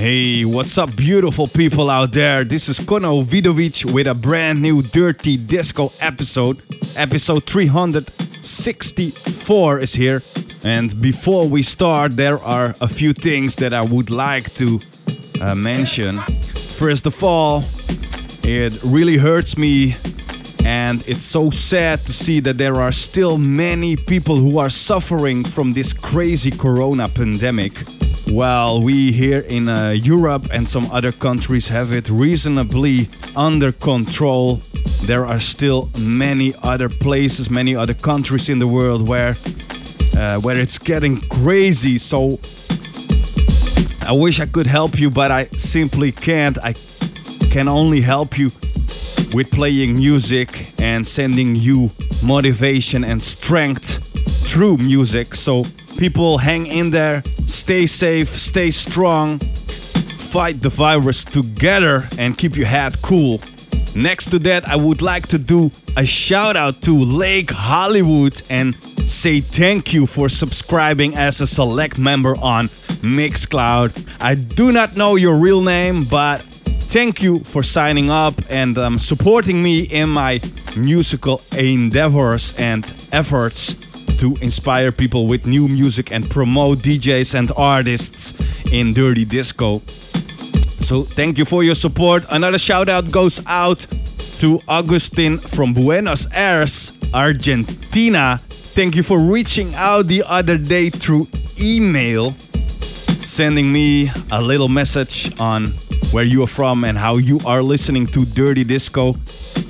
Hey, what's up, beautiful people out there? This is Kono Vidovic with a brand new Dirty Disco episode. Episode 364 is here. And before we start, there are a few things that I would like to uh, mention. First of all, it really hurts me and it's so sad to see that there are still many people who are suffering from this crazy corona pandemic. While we here in uh, Europe and some other countries have it reasonably under control, there are still many other places, many other countries in the world where uh, where it's getting crazy. So I wish I could help you, but I simply can't. I can only help you with playing music and sending you motivation and strength through music. So people hang in there, stay safe, stay strong, fight the virus together and keep your head cool. Next to that, I would like to do a shout out to Lake Hollywood and say thank you for subscribing as a select member on Mixcloud. I do not know your real name, but thank you for signing up and um, supporting me in my musical endeavors and efforts to inspire people with new music and promote DJs and artists in Dirty Disco. So, thank you for your support. Another shout out goes out to Augustin from Buenos Aires, Argentina. Thank you for reaching out the other day through email, sending me a little message on where you are from and how you are listening to Dirty Disco.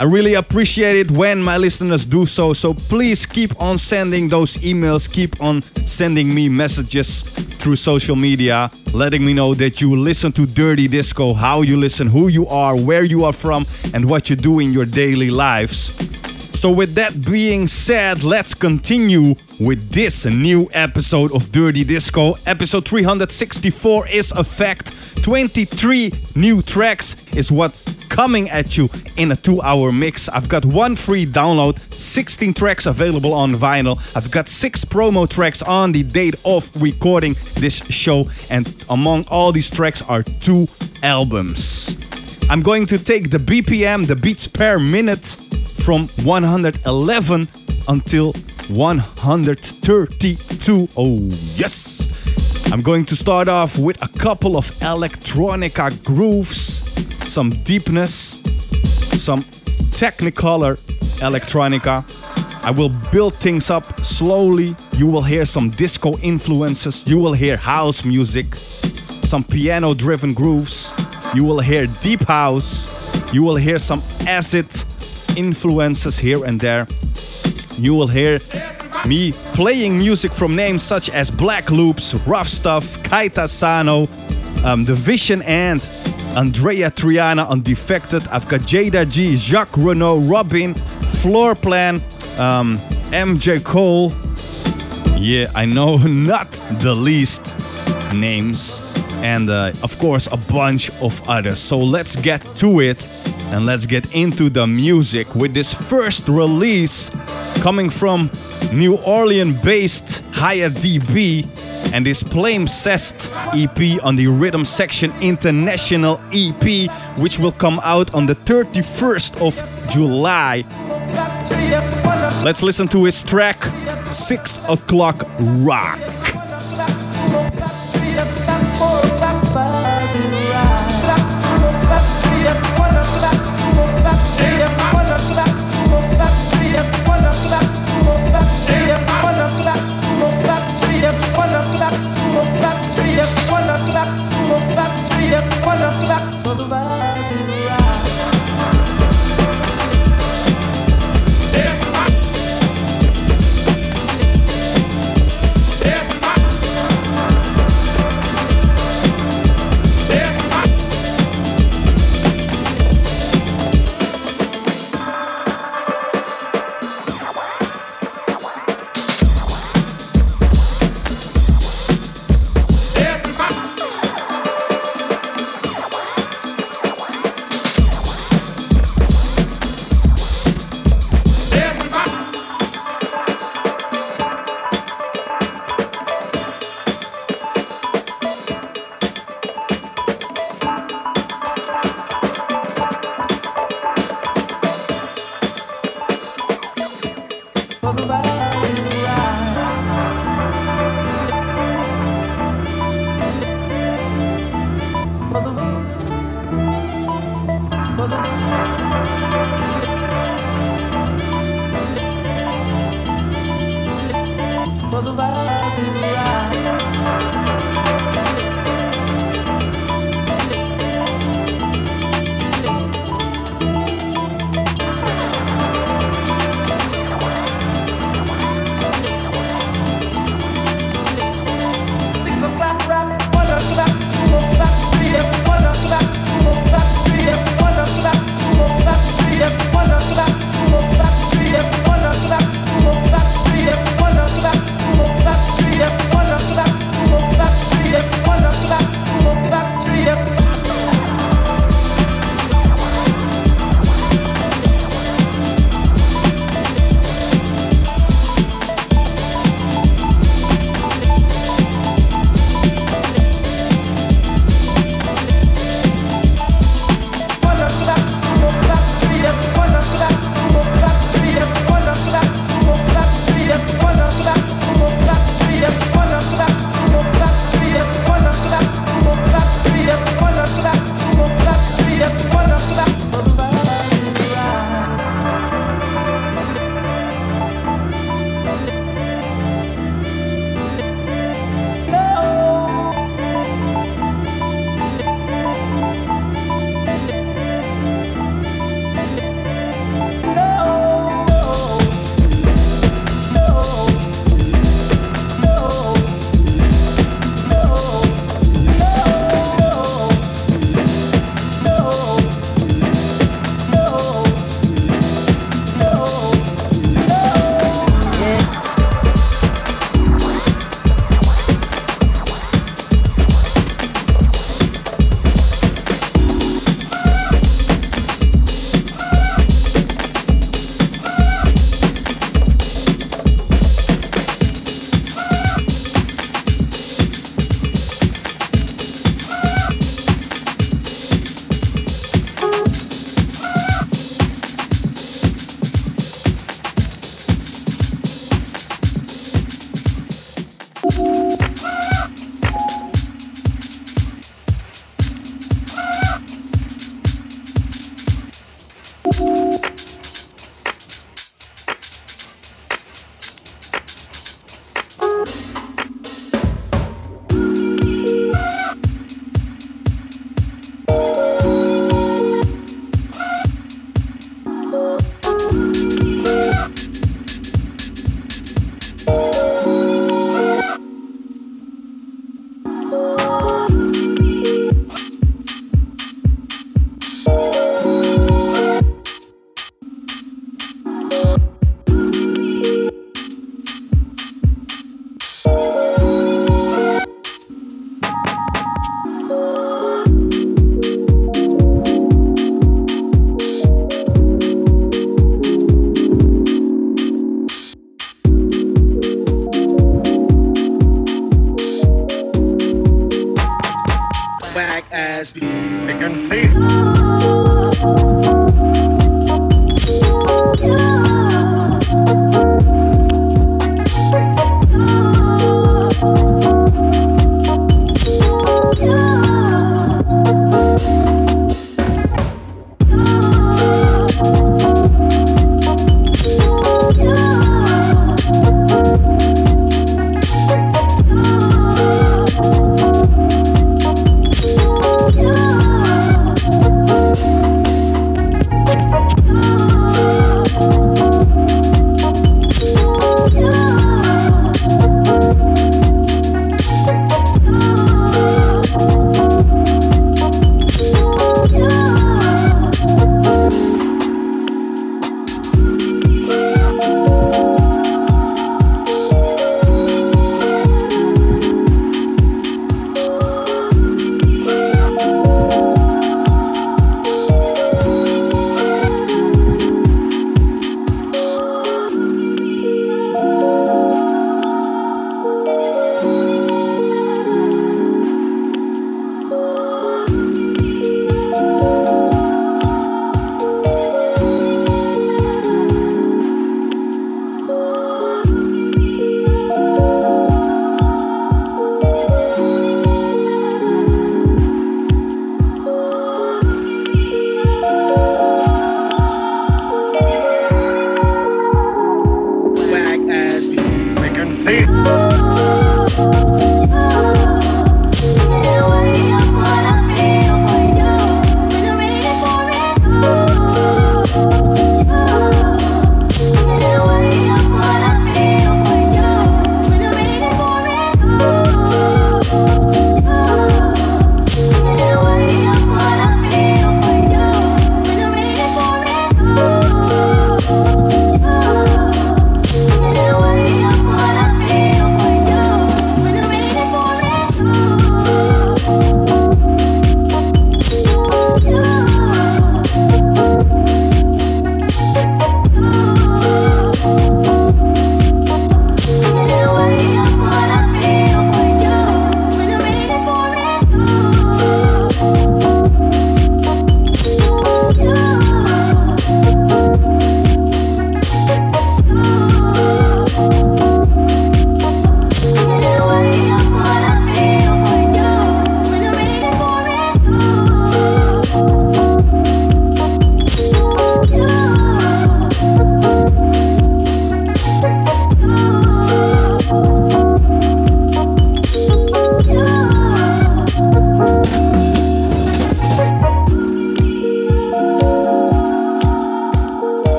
I really appreciate it when my listeners do so. So please keep on sending those emails, keep on sending me messages through social media, letting me know that you listen to Dirty Disco, how you listen, who you are, where you are from, and what you do in your daily lives. So, with that being said, let's continue with this new episode of Dirty Disco. Episode 364 is a fact. 23 new tracks is what's coming at you in a two hour mix. I've got one free download, 16 tracks available on vinyl. I've got six promo tracks on the date of recording this show, and among all these tracks are two albums. I'm going to take the BPM, the beats per minute from 111 until 132. Oh, yes! I'm going to start off with a couple of electronica grooves, some deepness, some technicolor electronica. I will build things up slowly. You will hear some disco influences. You will hear house music, some piano driven grooves. You will hear deep house. You will hear some acid influences here and there. You will hear me playing music from names such as Black Loops, Ruff Stuff, Keita Sano, um, The Vision, and Andreya Triana on Defected. I've got Jayda G, Jacques Renault, Robyn, Floor Plan, um, MJ Cole. Yeah, I know not the least names. And uh, of course, a bunch of others. So let's get to it and let's get into the music with this first release coming from New Orleans based Hiatt DB and this Palimpsest EP on the Rhythm Section International EP, which will come out on the 31st of July. Let's listen to his track 6 O'Clock Rock.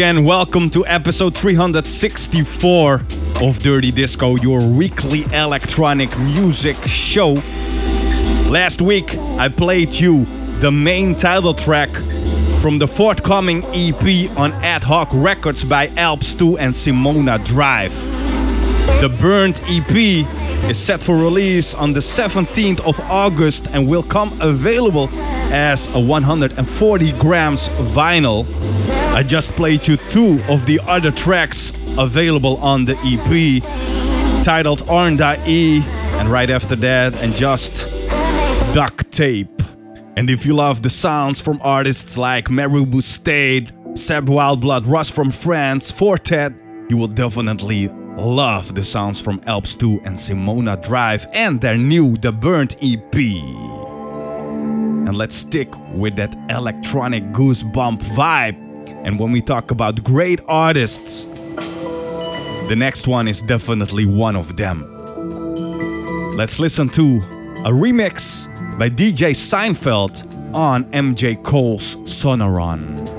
Again, welcome to episode 364 of Dirty Disco, your weekly electronic music show. Last week, I played you the main title track from the forthcoming EP on Ad Hoc Records by Alps 2 and Simona Drive. The Burnt EP is set for release on the 17th of August and will come available as a 140 grams vinyl. I just played you two of the other tracks available on the EP, titled Arnda and right after that, and just Duct Tape. And if you love the sounds from artists like Meru State, Seb Wildblood, Russ from France, Four Tet, you will definitely love the sounds from Alps 2 and Simona Drive and their new The Burnt EP. And let's stick with that electronic goosebump vibe. And when we talk about great artists, the next one is definitely one of them. Let's listen to a remix by DJ Seinfeld on MJ Cole's Sonoran.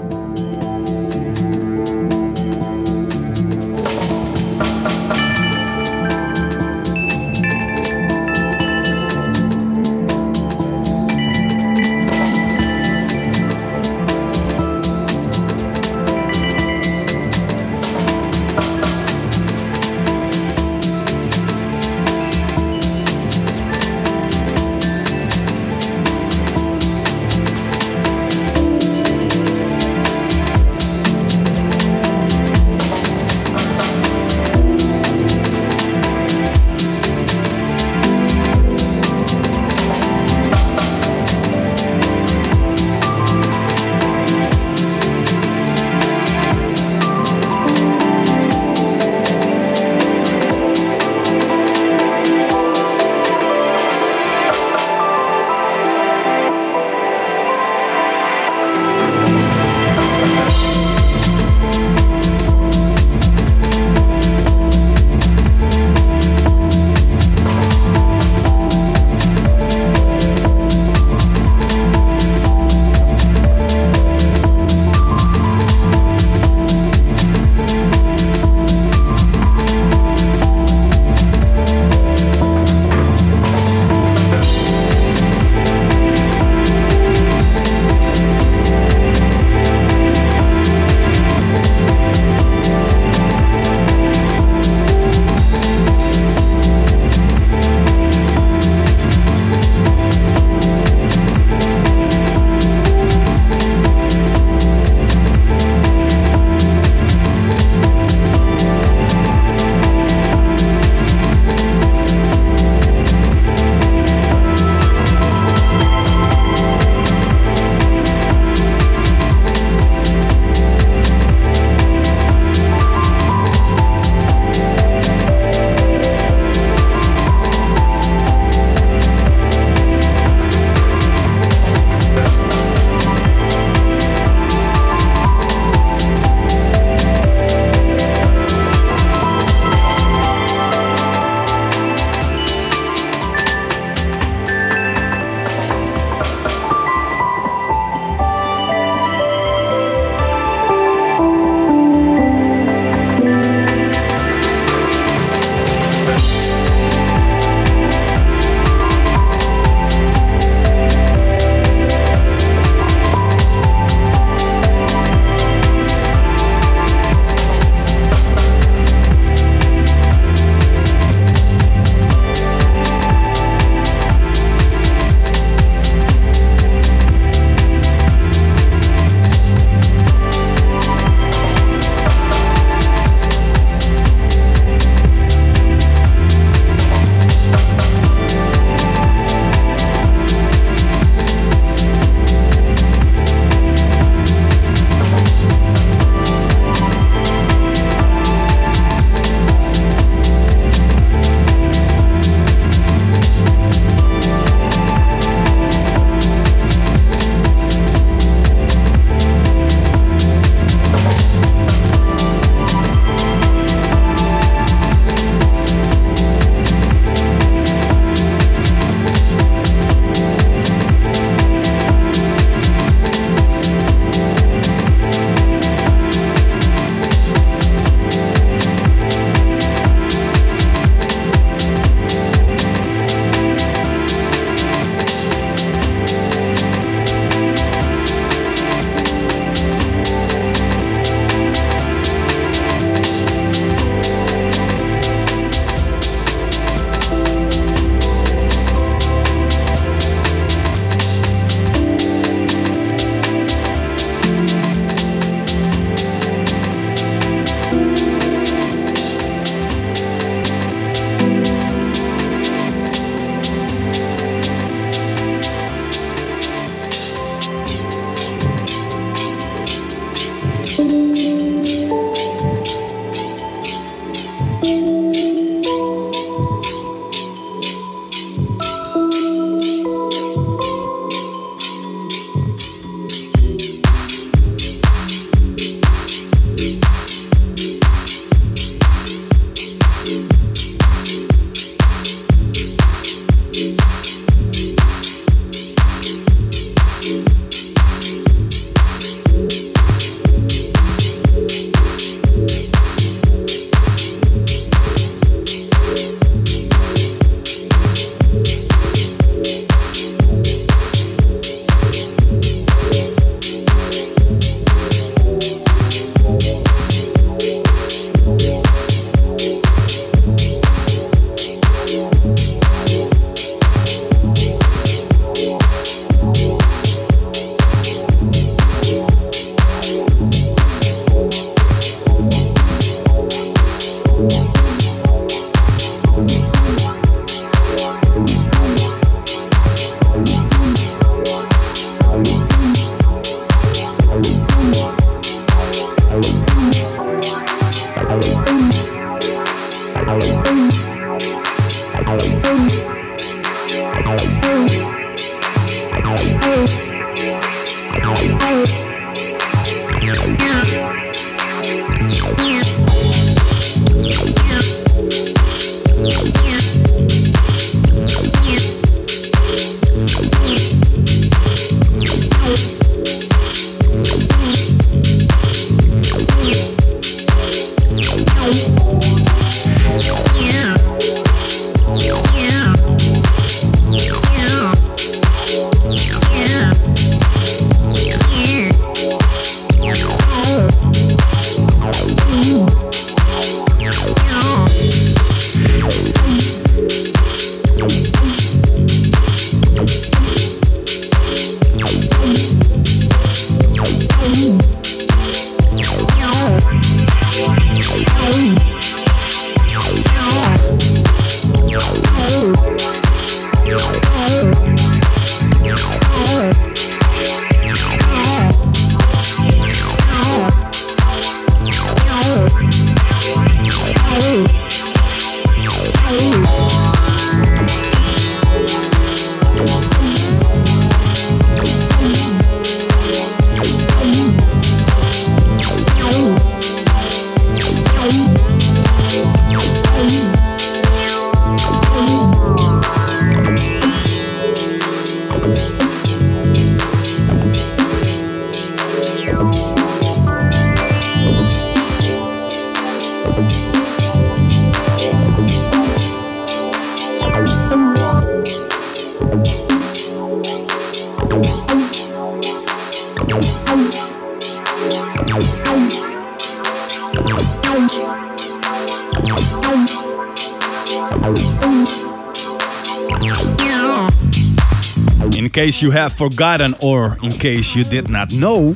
You have forgotten or in case you did not know,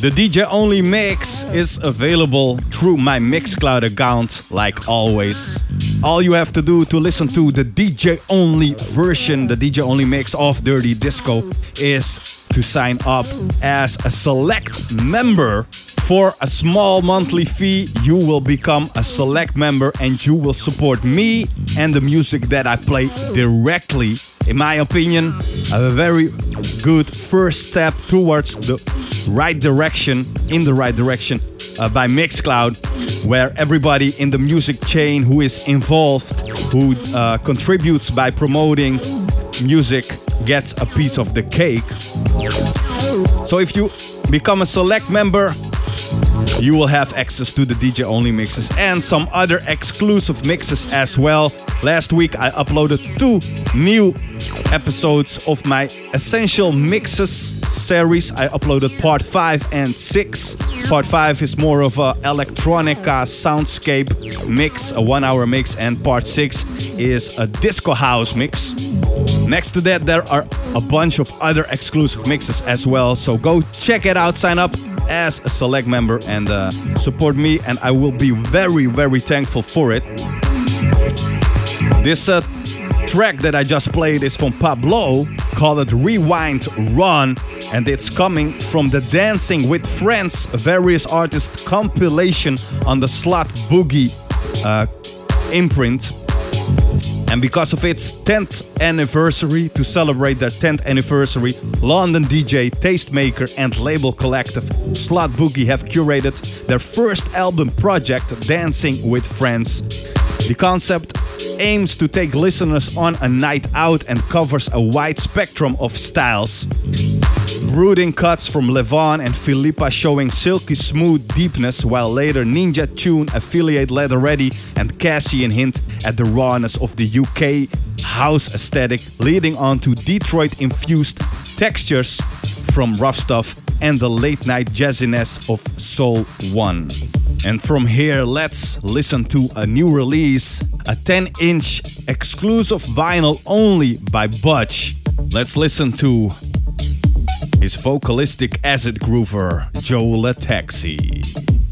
the DJ Only Mix is available through my Mixcloud account, like always. All you have to do to listen to the DJ Only version, the DJ Only Mix of Dirty Disco, is to sign up as a select member. For a small monthly fee, you will become a select member and you will support me and the music that I play directly in my opinion, a very good first step towards the right direction, in the right direction uh, by Mixcloud, where everybody in the music chain who is involved, who uh, contributes by promoting music, gets a piece of the cake. So if you become a select member, you will have access to the DJ only mixes and some other exclusive mixes as well. Last week I uploaded two new episodes of my Essential Mixes series. I uploaded part 5 and 6. Part 5 is more of a electronica soundscape mix, a 1 hour mix, and part 6 is a disco house mix. Next to that, there are a bunch of other exclusive mixes as well, so go check it out, sign up as a select member and uh, support me, and I will be very, very thankful for it. This uh, track that I just played is from Pablo, called Rewind Run, and it's coming from the Dancing with Friends various artists compilation on the Slut Boogie uh, imprint. And because of its 10th anniversary, to celebrate their 10th anniversary, London DJ, tastemaker, and label collective Slothboogie have curated their first album project, Dancing with Friends. The concept aims to take listeners on a night out and covers a wide spectrum of styles. Brooding cuts from Levon and Philippa showing silky smooth deepness, while later Ninja Tune, Affiliate Leather Ready, and Kassian hint at the rawness of the UK house aesthetic, leading on to Detroit infused textures from Ruff Stuff and the late night jazziness of Soul One. And from here, let's listen to a new release, a 10 inch exclusive vinyl only by Butch. Let's listen to his vocalistic acid groover, Joe Taxi.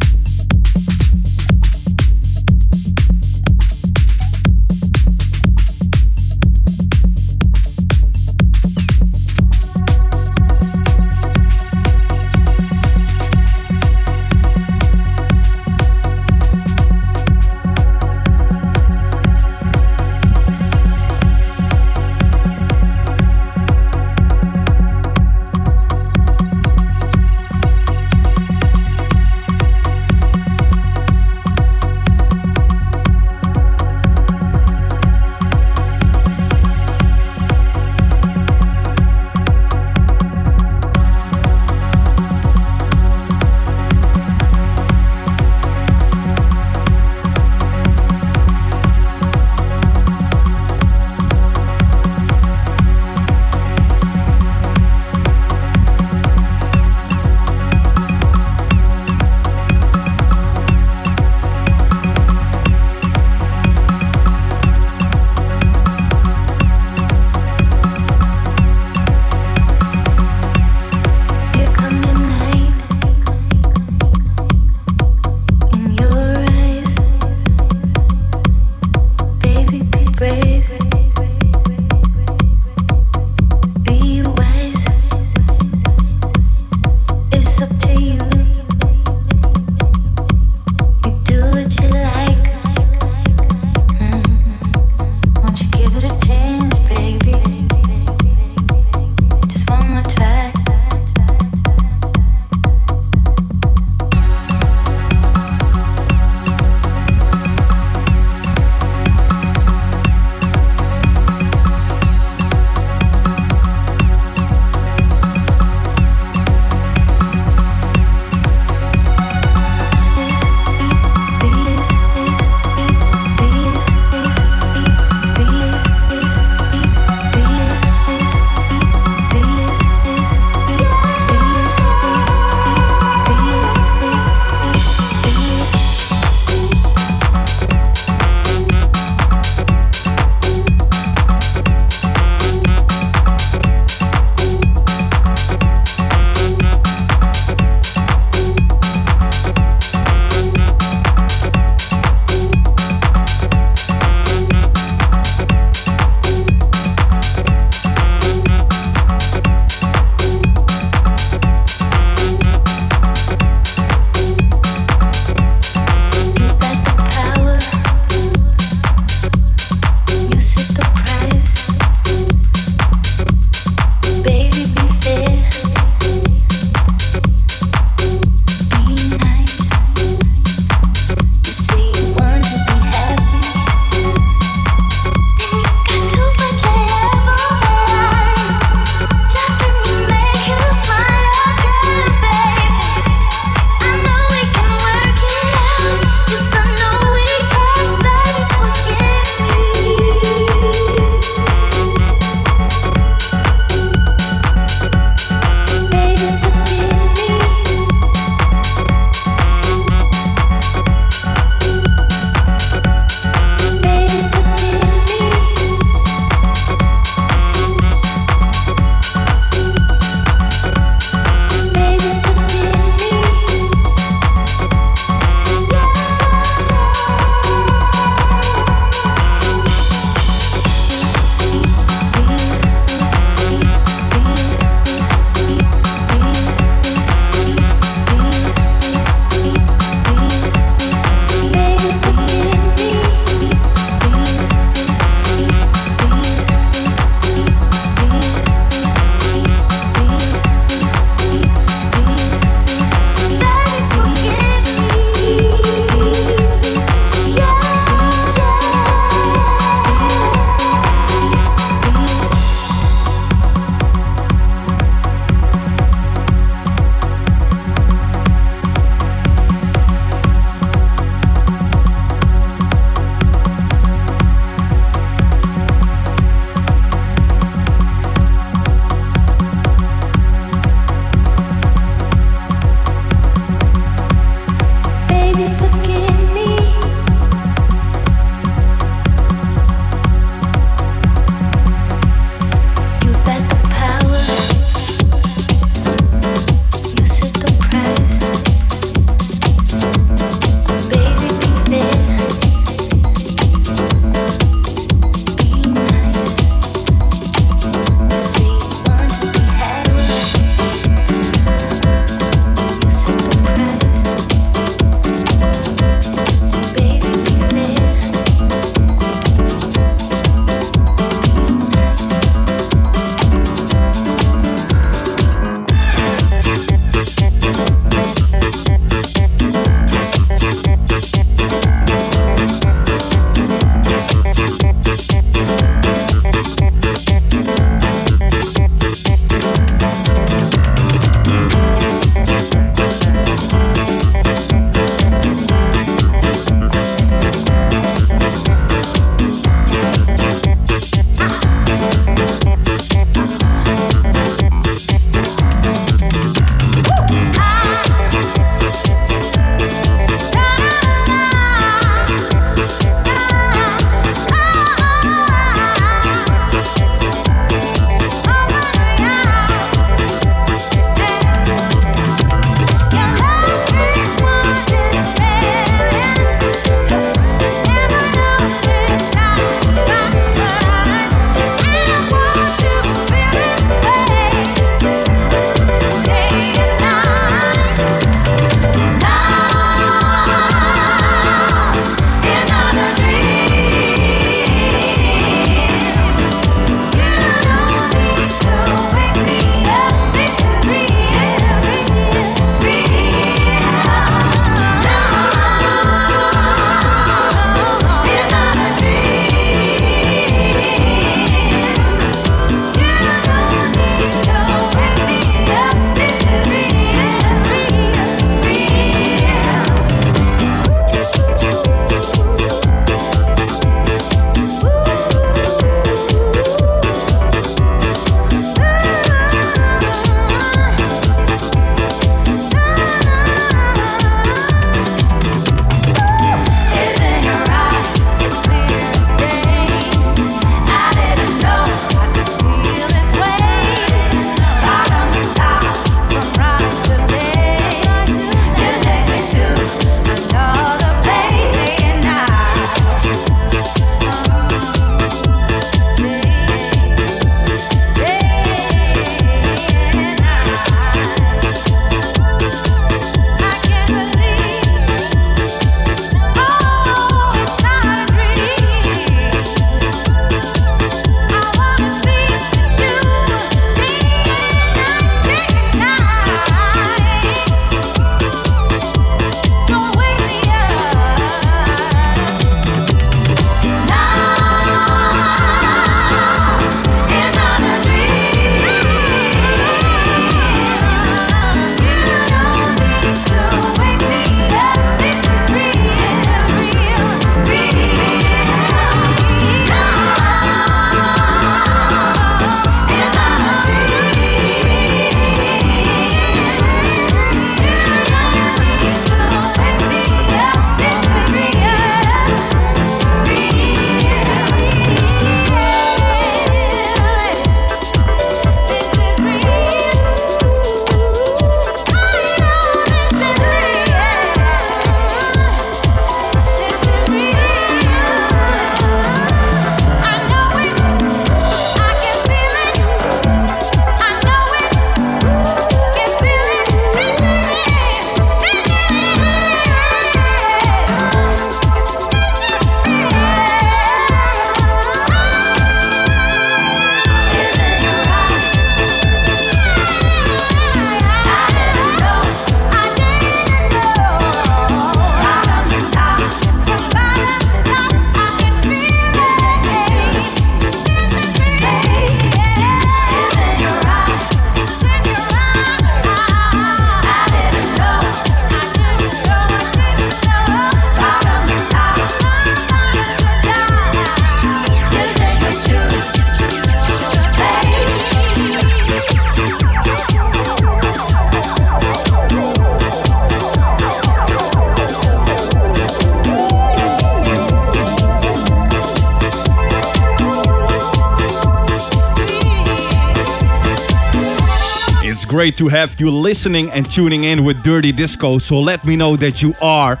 To have you listening and tuning in with Dirty Disco, so let me know that you are.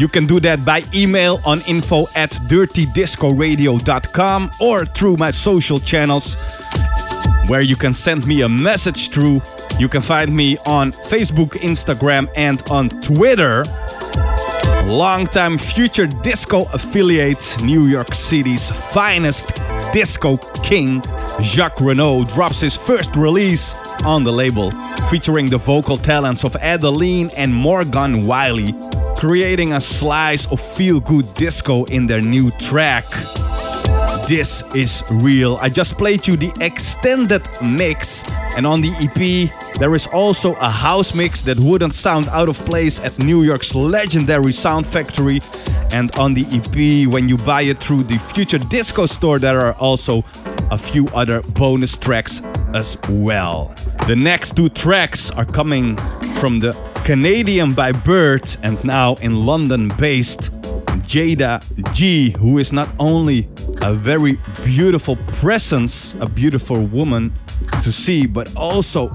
You can do that by email on info at dirtydiscoradio.com or through my social channels where you can send me a message through. You can find me on Facebook, Instagram, and on Twitter. Longtime future disco affiliate, New York City's finest disco king, Jacques Renault, drops his first release on the label, featuring the vocal talents of Adeline and Morgan Wiley, creating a slice of feel good disco in their new track. This is real. I just played you the extended mix, and on the EP, there is also a house mix that wouldn't sound out of place at New York's legendary Sound Factory. And on the EP, when you buy it through the Future Disco store, there are also a few other bonus tracks as well. The next two tracks are coming from the Canadian by birth and now in London based Jayda G, who is not only a very beautiful presence, a beautiful woman to see, but also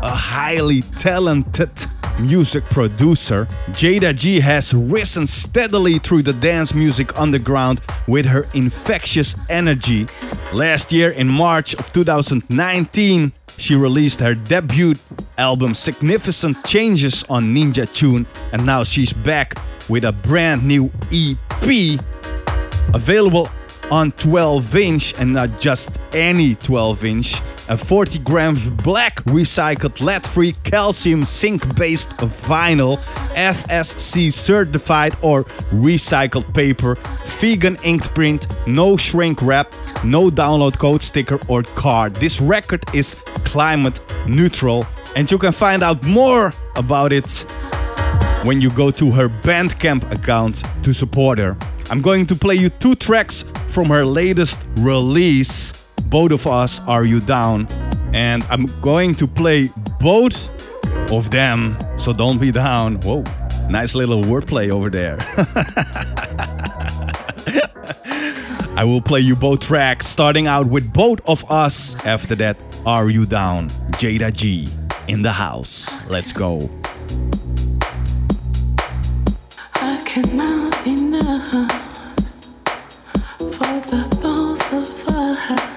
a highly talented music producer. Jayda G has risen steadily through the dance music underground with her infectious energy. Last year, in March of 2019, she released her debut album Significant Changes on Ninja Tune, and now she's back with a brand new EP available on 12 inch and not just any 12 inch. A 40 grams black recycled lead free calcium zinc based vinyl, FSC certified or recycled paper, vegan inked print, no shrink wrap, no download code sticker or card. This record is climate neutral and you can find out more about it when you go to her Bandcamp account to support her. I'm going to play you two tracks from her latest release, Both of Us Are You Down? And I'm going to play both of them, so don't be down. Whoa, nice little wordplay over there. I will play you both tracks, starting out with both of us. After that, Are You Down? Jayda G in the house. Let's go. I cannot enough. both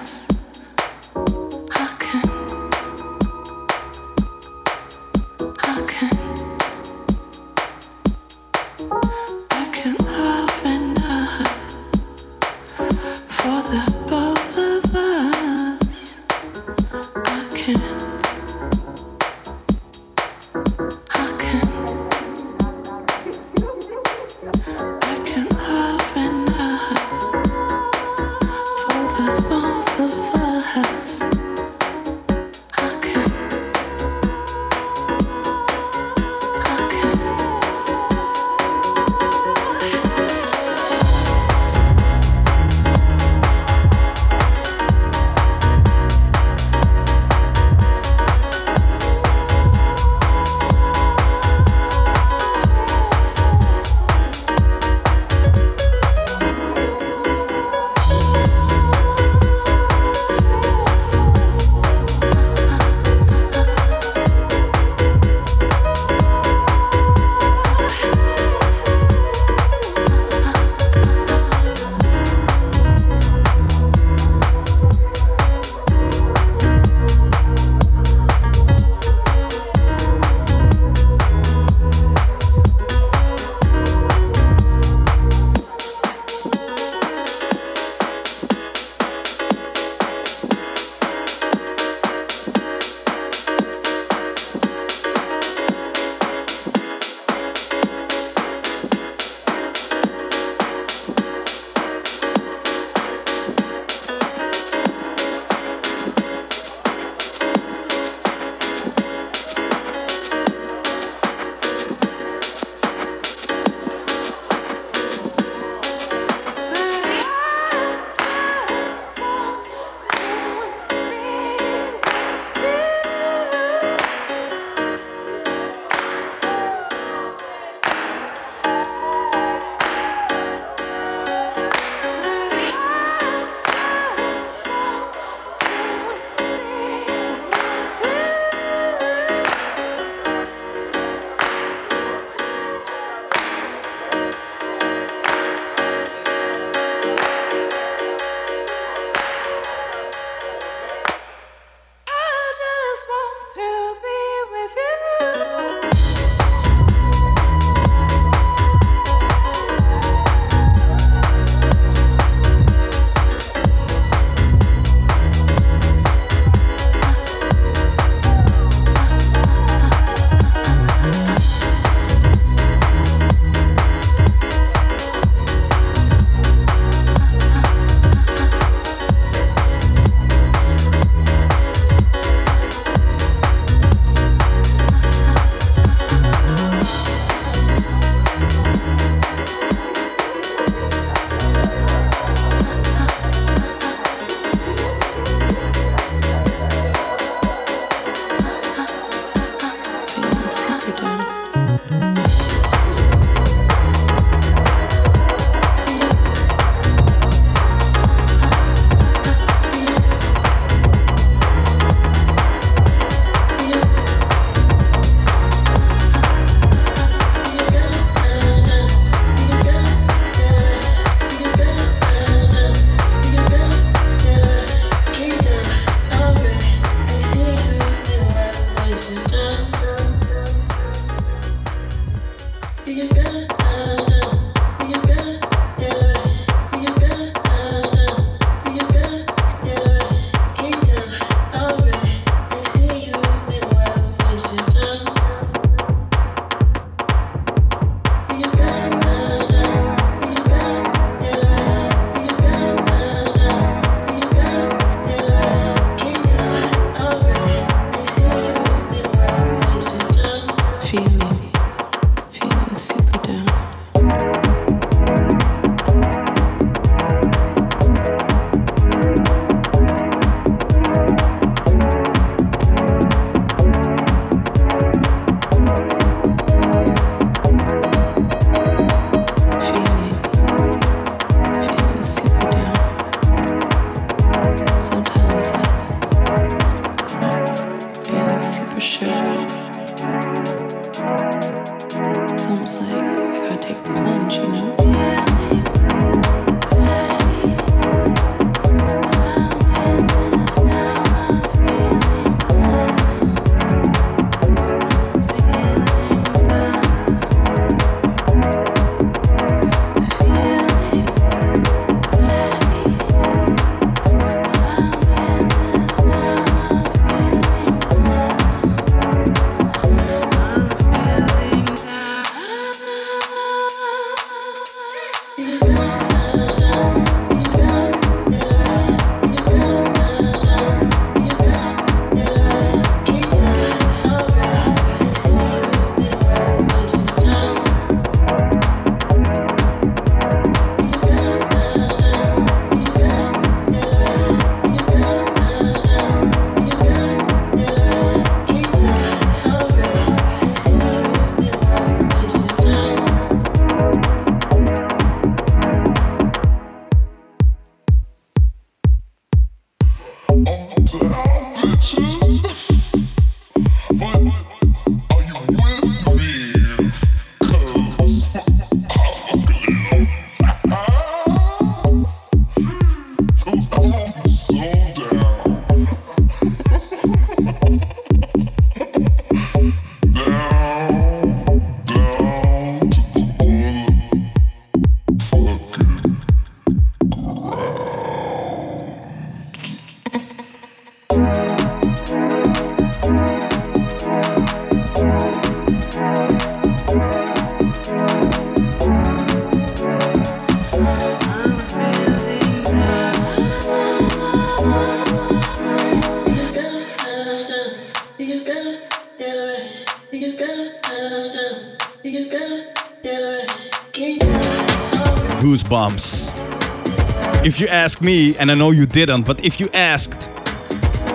goosebumps. If you ask me, and I know you didn't, but if you asked,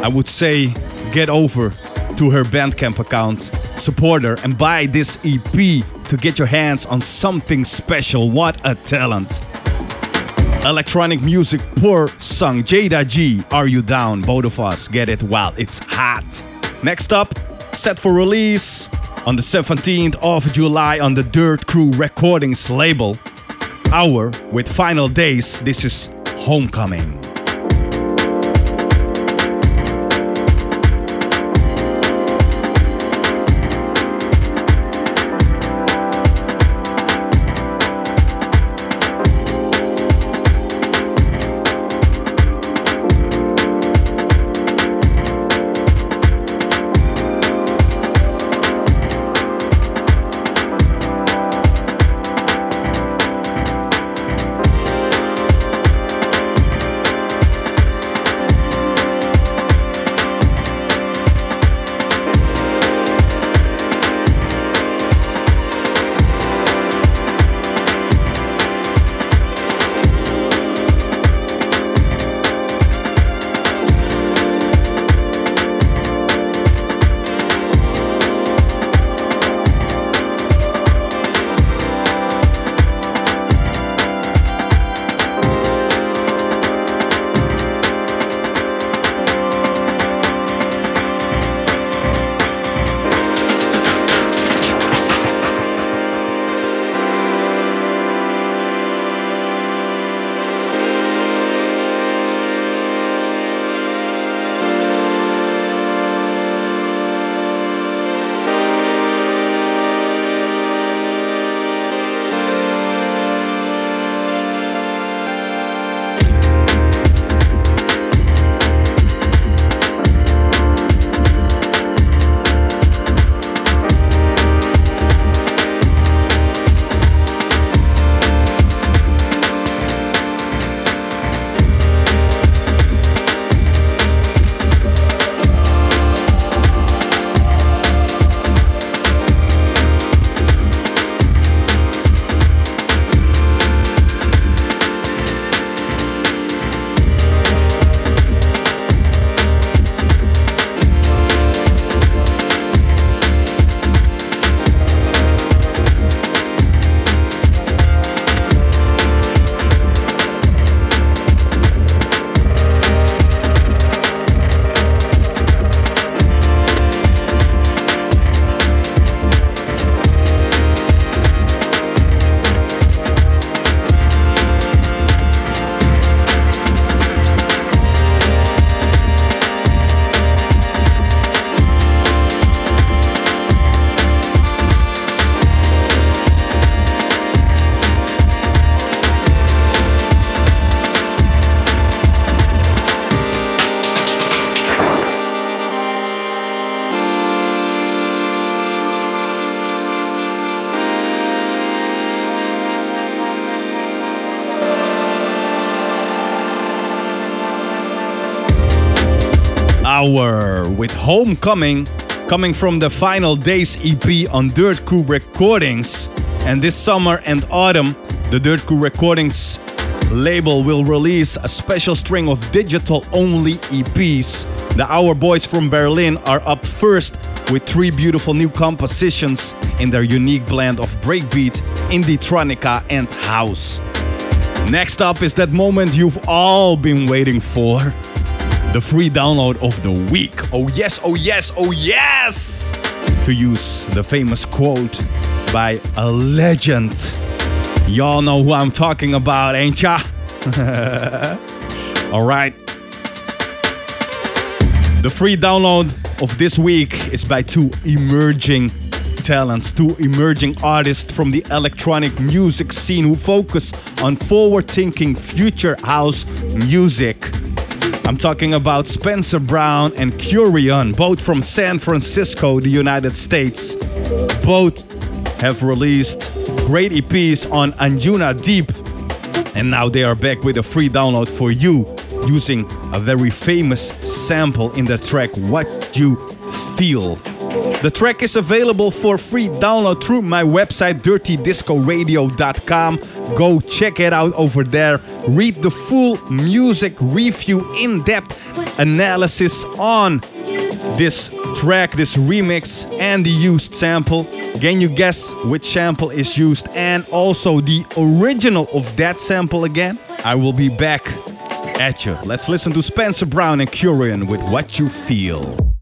I would say get over to her Bandcamp account, support her, and buy this EP to get your hands on something special. What a talent! Electronic music pur sung Jayda G. Are you down? Both of us get it while it's hot. Next up, set for release on the 17th of July on the Dirt Crew Recordings label. Ouer with final days. This is Homecoming. Ouer with Homecoming, coming from the Final Days EP on Dirt Crew Recordings. And this summer and autumn, the Dirt Crew Recordings label will release a special string of digital only EPs. The Ouer Boys from Berlin are up first with three beautiful new compositions in their unique blend of breakbeat, indie tronica, and house. Next up is that moment you've all been waiting for the free download of the week. Oh, yes, oh, yes, oh, yes! To use the famous quote by a legend. Y'all know who I'm talking about, ain't ya? All right. The free download of this week is by two emerging talents, two emerging artists from the electronic music scene who focus on forward thinking future house music. I'm talking about Spencer Brown and Qrion, both from San Francisco, the United States. Both have released great EPs on Anjuna Deep, and now they are back with a free download for you using a very famous sample in the track What You Feel. The track is available for free download through my website dirtydiscoradio.com. Go check it out over there. Read the full music review, in depth analysis on this track, this remix, and the used sample. Can you guess which sample is used and also the original of that sample again? I will be back at you. Let's listen to Spencer Brown and Qrion with What You Feel.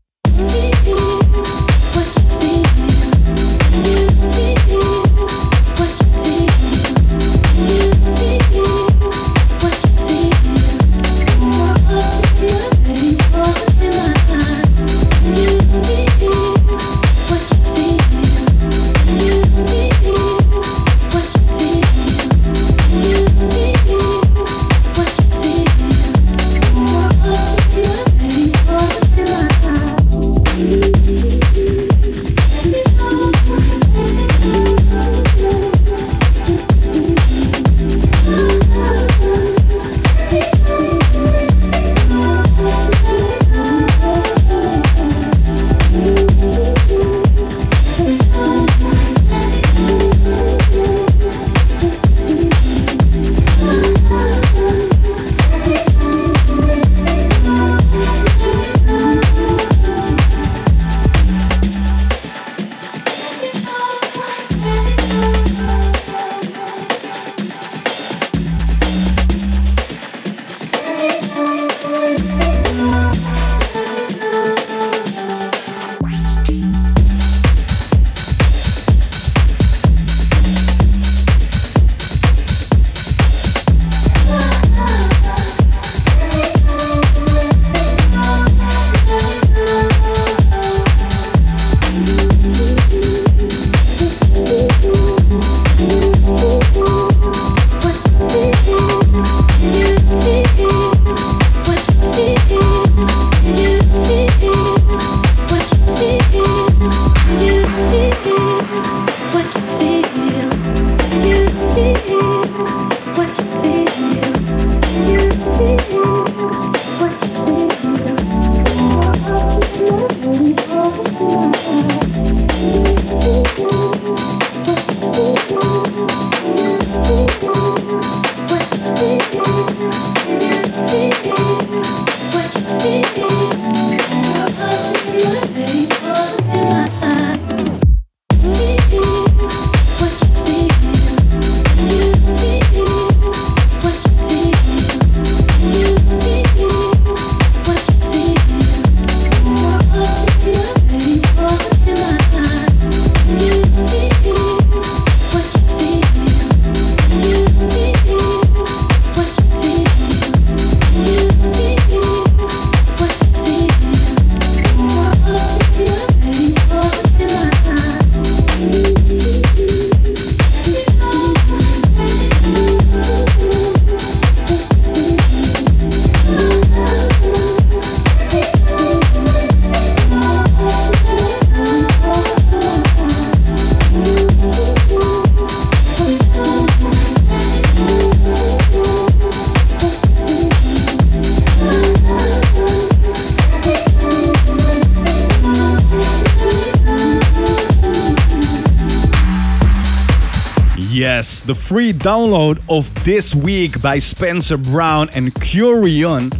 The free download of this week by Spencer Brown and Qrion,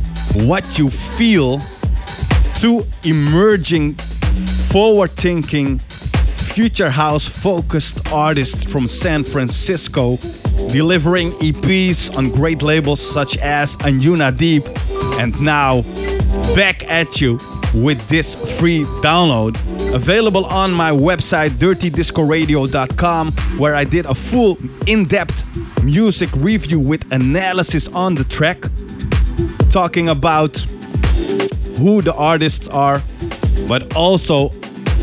What You Feel, two emerging, forward thinking, future house focused artists from San Francisco, delivering EPs on great labels such as Anjuna Deep, and now back at you with this free download available on my website dirtydiscoradio.com where I did a full in-depth music review with analysis on the track talking about who the artists are but also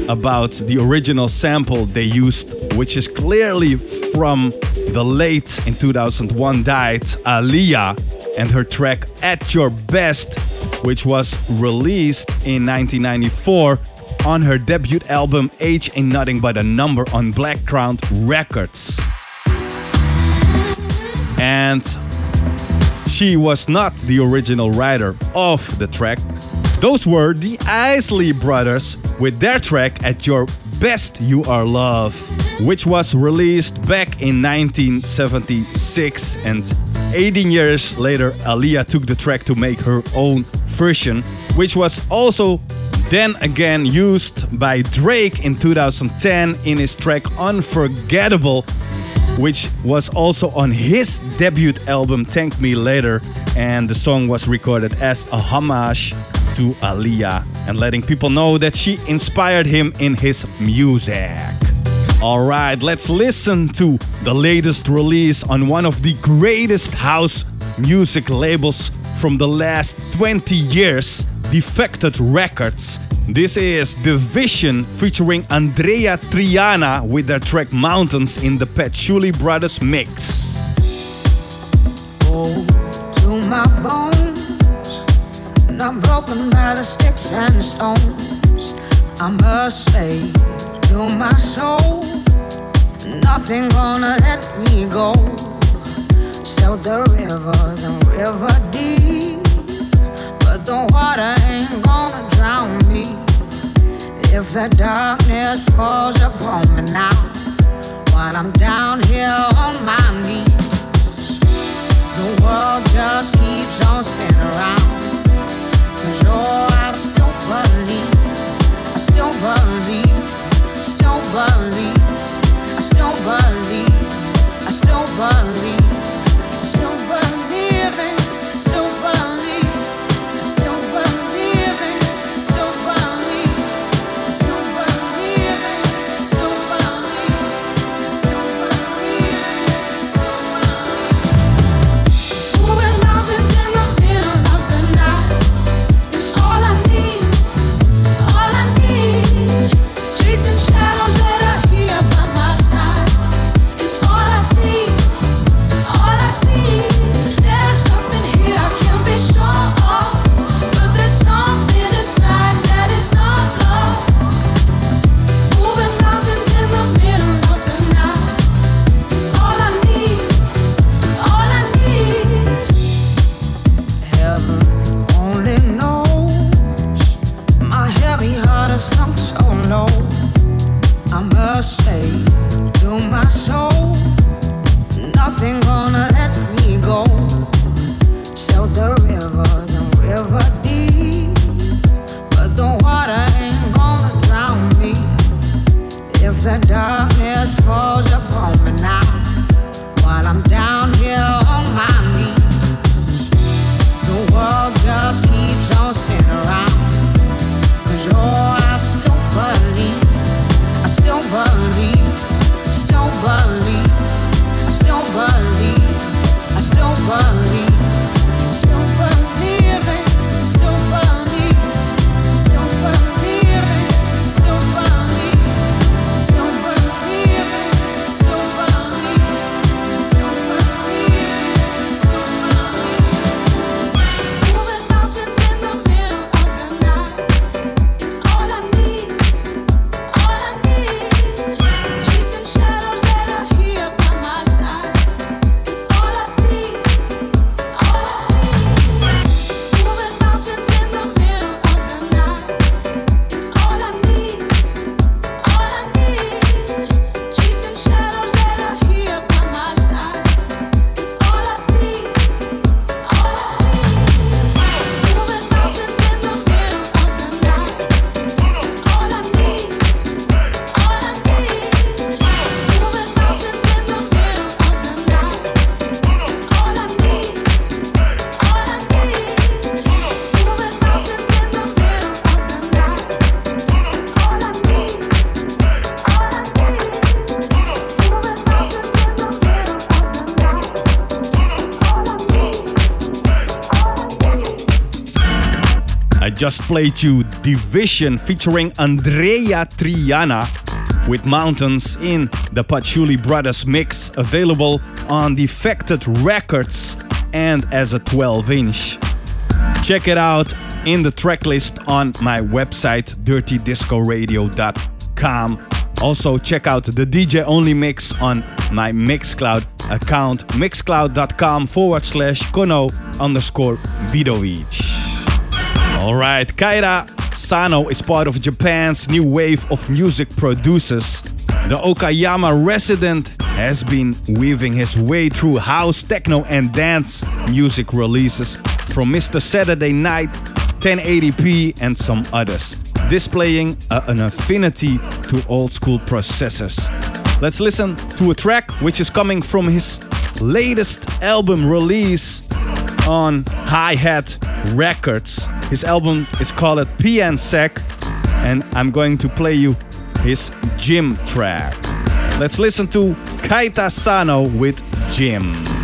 about the original sample they used which is clearly from the late in 2001 died Aaliyah and her track At Your Best which was released in 1994 on her debut album Age Ain't Nothing But a Number on Blackground Records. And she was not the original writer of the track, Those were the Isley Brothers with their track At Your Best You Are Love, which was released back in 1976 and 18 years later Aaliyah took the track to make her own version, which was also then again used by Drake in 2010 in his track Unforgettable, which was also on his debut album Thank Me Later, and the song was recorded as a homage to Aaliyah and letting people know that she inspired him in his music. Alright, let's listen to the latest release on one of the greatest house music labels from the last 20 years, Defected Records. This is The Vision featuring Andreya Triana with their track Mountains in the Patchouli Brothers mix. Oh, to my bones, not broken by the sticks and stones. I'm a slave to my soul. Nothing gonna let me go. The river, the river deep, the water ain't gonna drown me. If the darkness falls upon me now, while I'm down here on my knees, the world just keeps on spinning around. Cause oh, I still believe, I still believe, still believe, I still believe, I still believe, just played you The Vision featuring Andreya Triana with Mountains in the Patchouli Brothers mix, available on Defected Records and as a 12 inch. Check it out in the tracklist on my website, dirtydiscoradio.com. Also, check out the DJ Only mix on my Mixcloud account, mixcloud.com forward slash kono underscore Vidovic. Alright, Keita Sano is part of Japan's new wave of music producers. The Okayama resident has been weaving his way through house, techno, and dance music releases from Mr. Saturday Night, 1080p, and some others, displaying a- an affinity to old school processors. Let's listen to a track which is coming from his latest album release on Hi Hat Records. His album is called PN Sec, and I'm going to play you his Gym track. Let's listen to Keita Sano with Gym.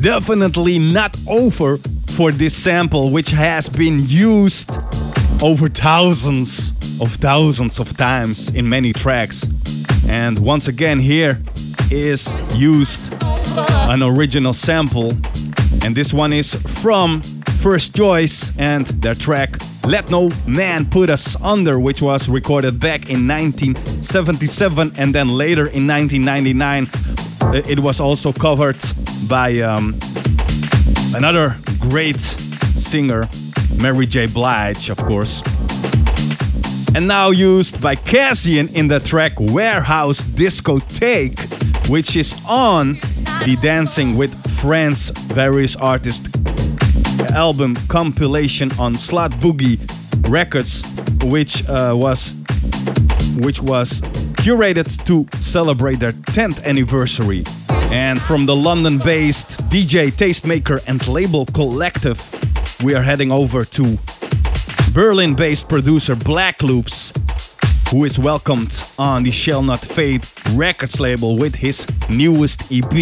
Definitely not over for this sample, which has been used over thousands of thousands of times in many tracks. And once again, here is used an original sample, and this one is from First Choice and their track Let No Man Put Us Under, which was recorded back in 1977 and then later in 1999. Uh, it was also covered by um, another great singer, Mary J. Blige, of course. And now used by Kassian in the track Warehouse Discotheque, which is on the Dancing with Friends various artists album compilation on Slothboogie Records, which uh, was which was curated to celebrate their 10th anniversary. And from the London based DJ, tastemaker, and label collective, we are heading over to Berlin based producer Black Loops, who is welcomed on the Shall Not Fade records label with his newest EP,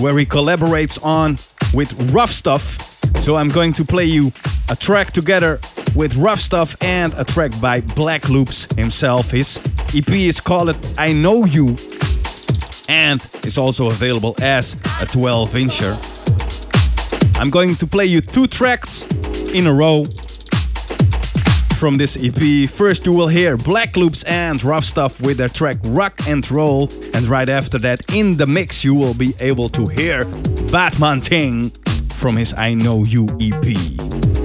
where he collaborates on with Ruff Stuff. So I'm going to play you a track together with Ruff Stuff and a track by Black Loops himself. His EP is called I Know You and is also available as a 12 incher. I'm going to play you two tracks in a row from this EP. First, you will hear Black Loops and Ruff Stuff with their track Rock and Roll, and right after that, in the mix, you will be able to hear Batman Ting from his I Know You EP.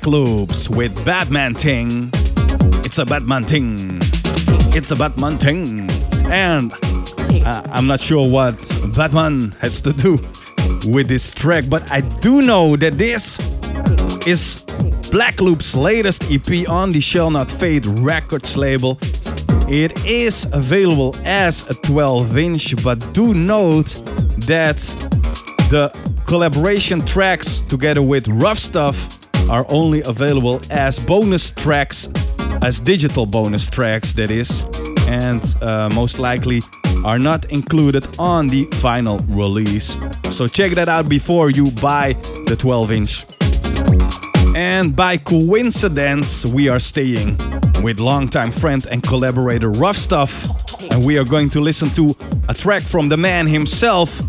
Black Loops with Batman Ting. It's a Batman Ting. It's a Batman Ting. And uh, I'm not sure what Batman has to do with this track, but I do know that this is Black Loop's latest EP on the Shall Not Fade Records label. It is available as a 12 inch, but do note that the collaboration tracks together with Ruff Stuff are only available as bonus tracks, as digital bonus tracks, that is, and uh, most likely are not included on the final release. So check that out before you buy the 12 inch. And by coincidence, we are staying with longtime friend and collaborator Ruff Stuff, and we are going to listen to a track from the man himself,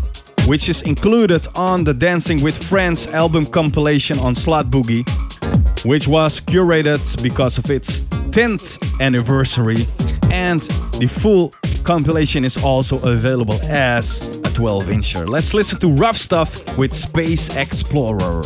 which is included on the Dancing with Friends album compilation on Slothboogie, which was curated because of its 10th anniversary, and the full compilation is also available as a 12 incher. Let's listen to Ruff Stuff with Space Explorer.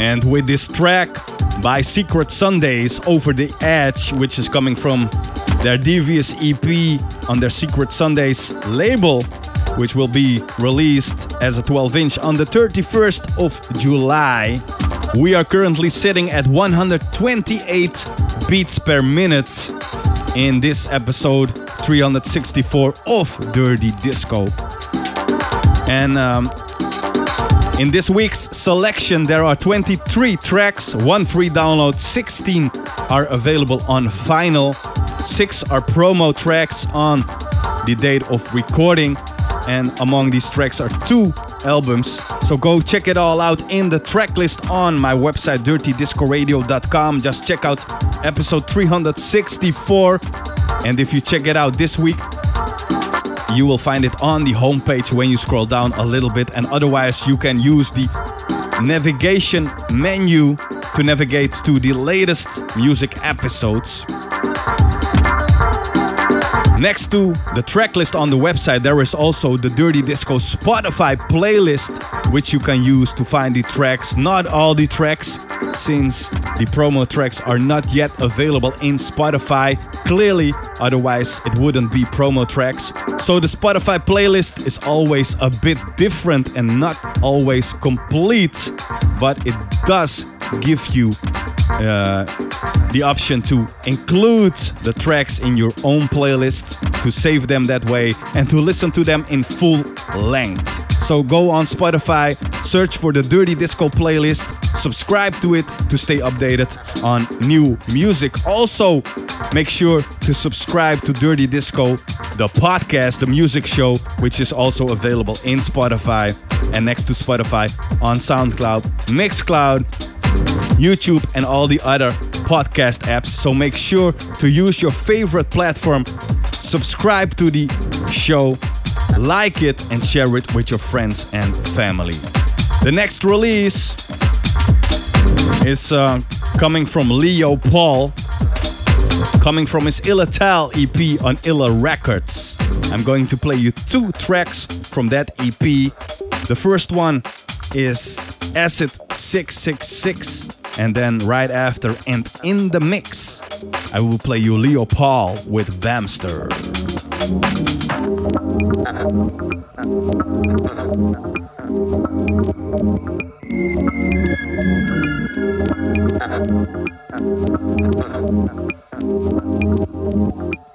And with this track by Secret Sundays, Over the Edge, which is coming from their Devious EP on their Secret Sundays label, which will be released as a 12 inch on the 31st of July. We are currently sitting at 128 beats per minute in this episode 364 of Dirty Disco. And um, in this week's selection, there are 23 tracks, one free download, 16 are available on vinyl, 6 are promo tracks on the date of recording. And among these tracks are two albums. So go check it all out in the track list on my website dirtydiscoradio.com. Just check out episode 364. And if you check it out this week, you will find it on the homepage when you scroll down a little bit. And otherwise, you can use the navigation menu to navigate to the latest music episodes. Next to the track list on the website, there is also the Dirty Disco Spotify playlist, which you can use to find the tracks. Not all the tracks, since the promo tracks are not yet available in Spotify. Clearly, otherwise, it wouldn't be promo tracks. So the Spotify playlist is always a bit different and not always complete, but it does give you uh, the option to include the tracks in your own playlist, to save them that way, and to listen to them in full length. So go on Spotify, search for the Dirty Disco playlist, subscribe to it to stay updated on new music. Also, make sure to subscribe to Dirty Disco, the podcast, the music show, which is also available in Spotify and next to Spotify on SoundCloud, Mixcloud, YouTube, and all the other podcast apps. So make sure to use your favorite platform, subscribe to the show, like it, and share it with your friends and family. The next release is uh, coming from Leo Paul, coming from his Illatal EP on Illa Records. I'm going to play you two tracks from that EP. The first one is Acid 666. And then right after and in the mix, I will play you Leo Paul with Bamster.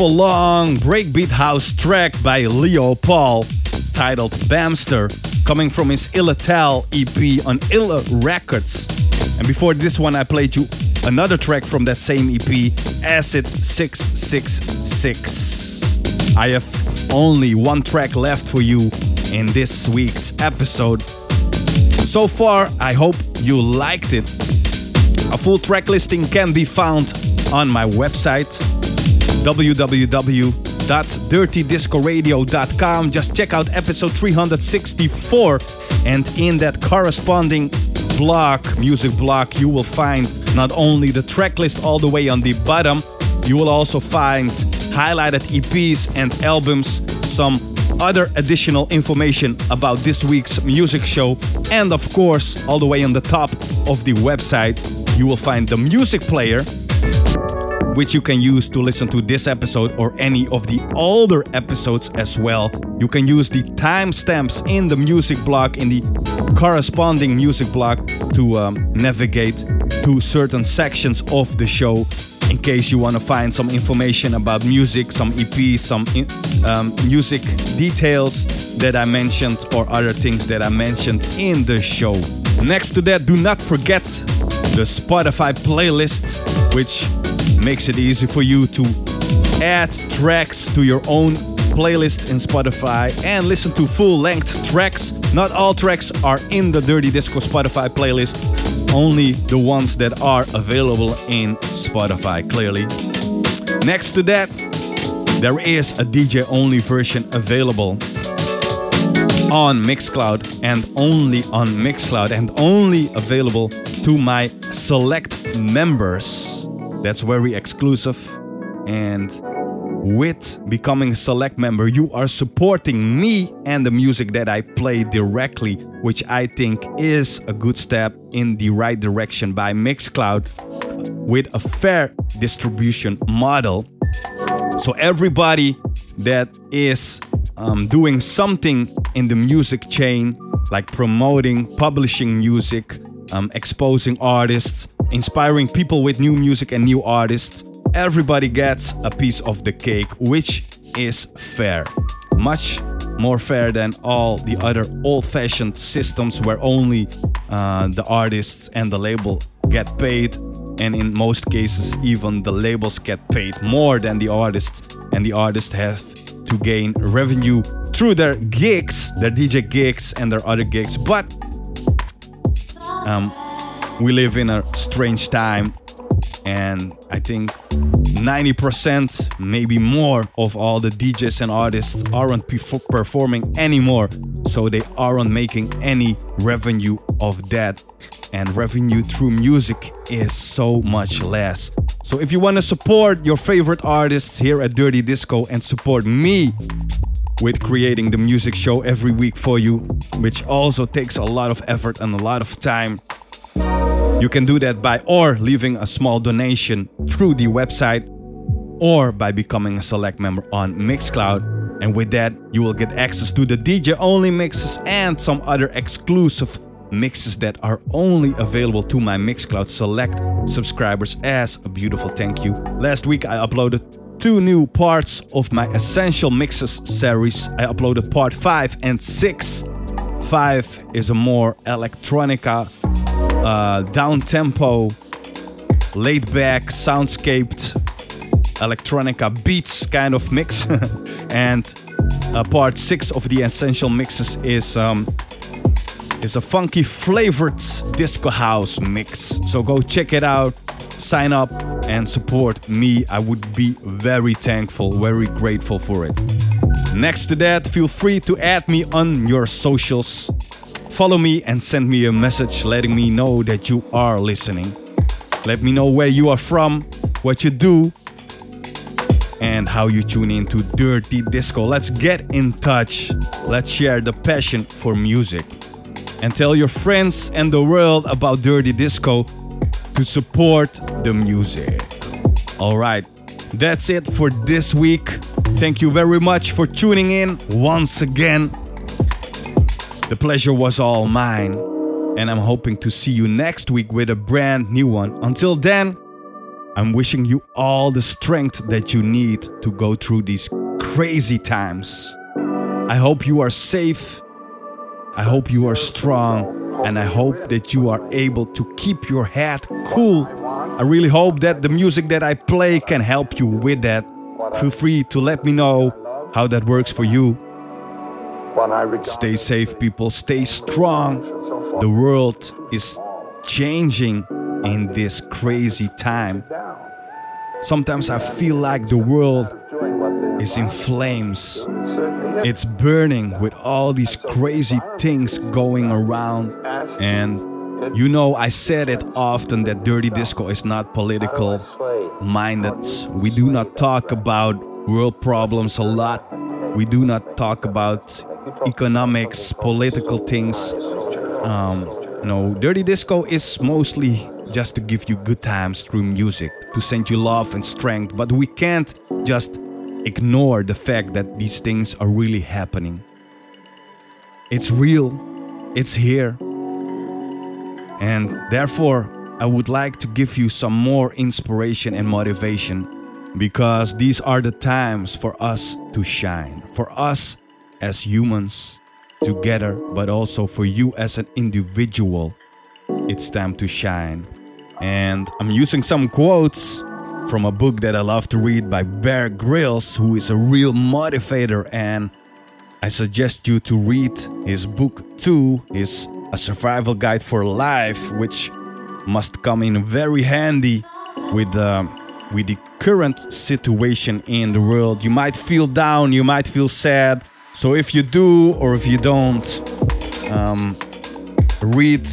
beautiful long breakbeat house track by Leo Paul titled Bamster, coming from his Illatel EP on Illa Records. And before this one, I played you another track from that same EP, Acid 666. I have only one track left for you in this week's episode. So far, I hope you liked it. A full track listing can be found on my website www.dirtydiscoradio.com. Just check out episode 364, and in that corresponding block, music block, you will find not only the track list all the way on the bottom, you will also find highlighted EPs and albums, some other additional information about this week's music show, and of course, all the way on the top of the website, you will find the music player which you can use to listen to this episode or any of the older episodes as well. You can use the timestamps in the music block, in the corresponding music block, to um, navigate to certain sections of the show in case you want to find some information about music, some EPs, some um, music details that I mentioned, or other things that I mentioned in the show. Next to that, do not forget the Spotify playlist, which makes it easy for you to add tracks to your own playlist in Spotify and listen to full length tracks. Not all tracks are in the Dirty Disco Spotify playlist, only the ones that are available in Spotify, clearly. Next to that, there is a DJ only version available on Mixcloud and only on Mixcloud and only available to my select members. That's very exclusive. And with becoming a select member, you are supporting me and the music that I play directly, which I think is a good step in the right direction by Mixcloud with a fair distribution model. So, everybody that is um, doing something in the music chain, like promoting, publishing music, um, exposing artists, inspiring people with new music and new artists. Everybody gets a piece of the cake, which is fair. Much more fair than all the other old fashioned systems where only uh, the artists and the label get paid, and in most cases, even the labels get paid more than the artists, and the artists have to gain revenue through their gigs, their DJ gigs, and their other gigs. But um, we live in a strange time, and I think 90%, maybe more, of all the DJs and artists aren't perf- performing anymore, so they aren't making any revenue of that. And revenue through music is so much less. So, if you want to support your favorite artists here at Dirty Disco and support me with creating the music show every week for you, which also takes a lot of effort and a lot of time, you can do that by or leaving a small donation through the website or by becoming a select member on Mixcloud. And with that, you will get access to the DJ only mixes and some other exclusive mixes that are only available to my Mixcloud Select subscribers as a beautiful thank you. Last week I uploaded two new parts of my Essential Mixes series. I uploaded part 5 and 6. 5 is a more electronica, uh, down tempo, laid back, soundscaped electronica beats kind of mix. and uh, part 6 of the Essential Mixes is um, is a funky flavored disco house mix. So go check it out, sign up, and support me. I would be very thankful, very grateful for it. Next to that, feel free to add me on your socials. Follow me and send me a message letting me know that you are listening. Let me know where you are from, what you do, and how you tune in to Dirty Disco. Let's get in touch. Let's share the passion for music and tell your friends and the world about Dirty Disco to support the music. All right, that's it for this week. Thank you very much for tuning in once again. The pleasure was all mine, and I'm hoping to see you next week with a brand new one. Until then, I'm wishing you all the strength that you need to go through these crazy times. I hope you are safe. I hope you are strong. And I hope that you are able to keep your head cool. I really hope that the music that I play can help you with that. Feel free to let me know how that works for you. Stay safe, people. Stay strong. The world is changing in this crazy time. Sometimes I feel like the world is in flames. It's burning with all these crazy things going around. And you know, I said it often that Dirty Disco is not political minded. We do not talk about world problems a lot. We do not talk about economics, political things. Um, no, Dirty Disco is mostly just to give you good times through music, to send you love and strength. But we can't just ignore the fact that these things are really happening. It's real, it's here. And therefore, I would like to give you some more inspiration and motivation because these are the times for us to shine, for us as humans together, but also for you as an individual. It's time to shine. And I'm using some quotes from a book that I love to read by Bear Grylls, who is a real motivator. And I suggest you to read his book too, his A Survival Guide for Life, which must come in very handy with the with the current situation in the world. You might feel down, you might feel sad. So if you do or if you don't, um, read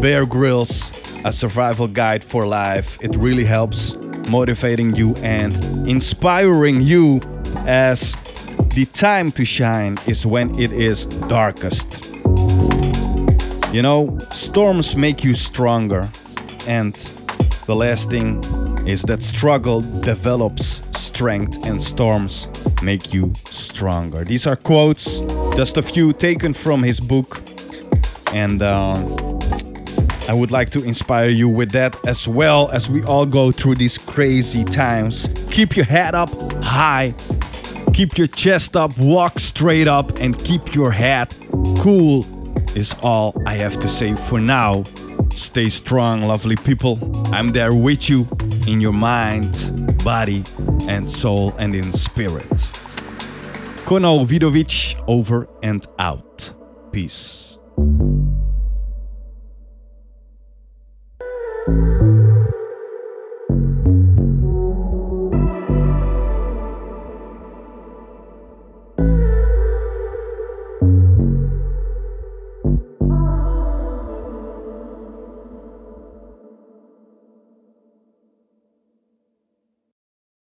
Bear Grylls A Survival Guide for Life. It really helps motivating you and inspiring you as the time to shine is when it is darkest. You know, storms make you stronger, and the last thing is that struggle develops strength, and storms make you stronger. These are quotes, just a few taken from his book, and uh, I would like to inspire you with that as well as we all go through these crazy times. Keep your head up high, keep your chest up, walk straight up, and keep your head cool, is all I have to say for now. Stay strong, lovely people. I'm there with you in your mind, body, and soul, and in spirit. Kono Vidovic over and out. Peace.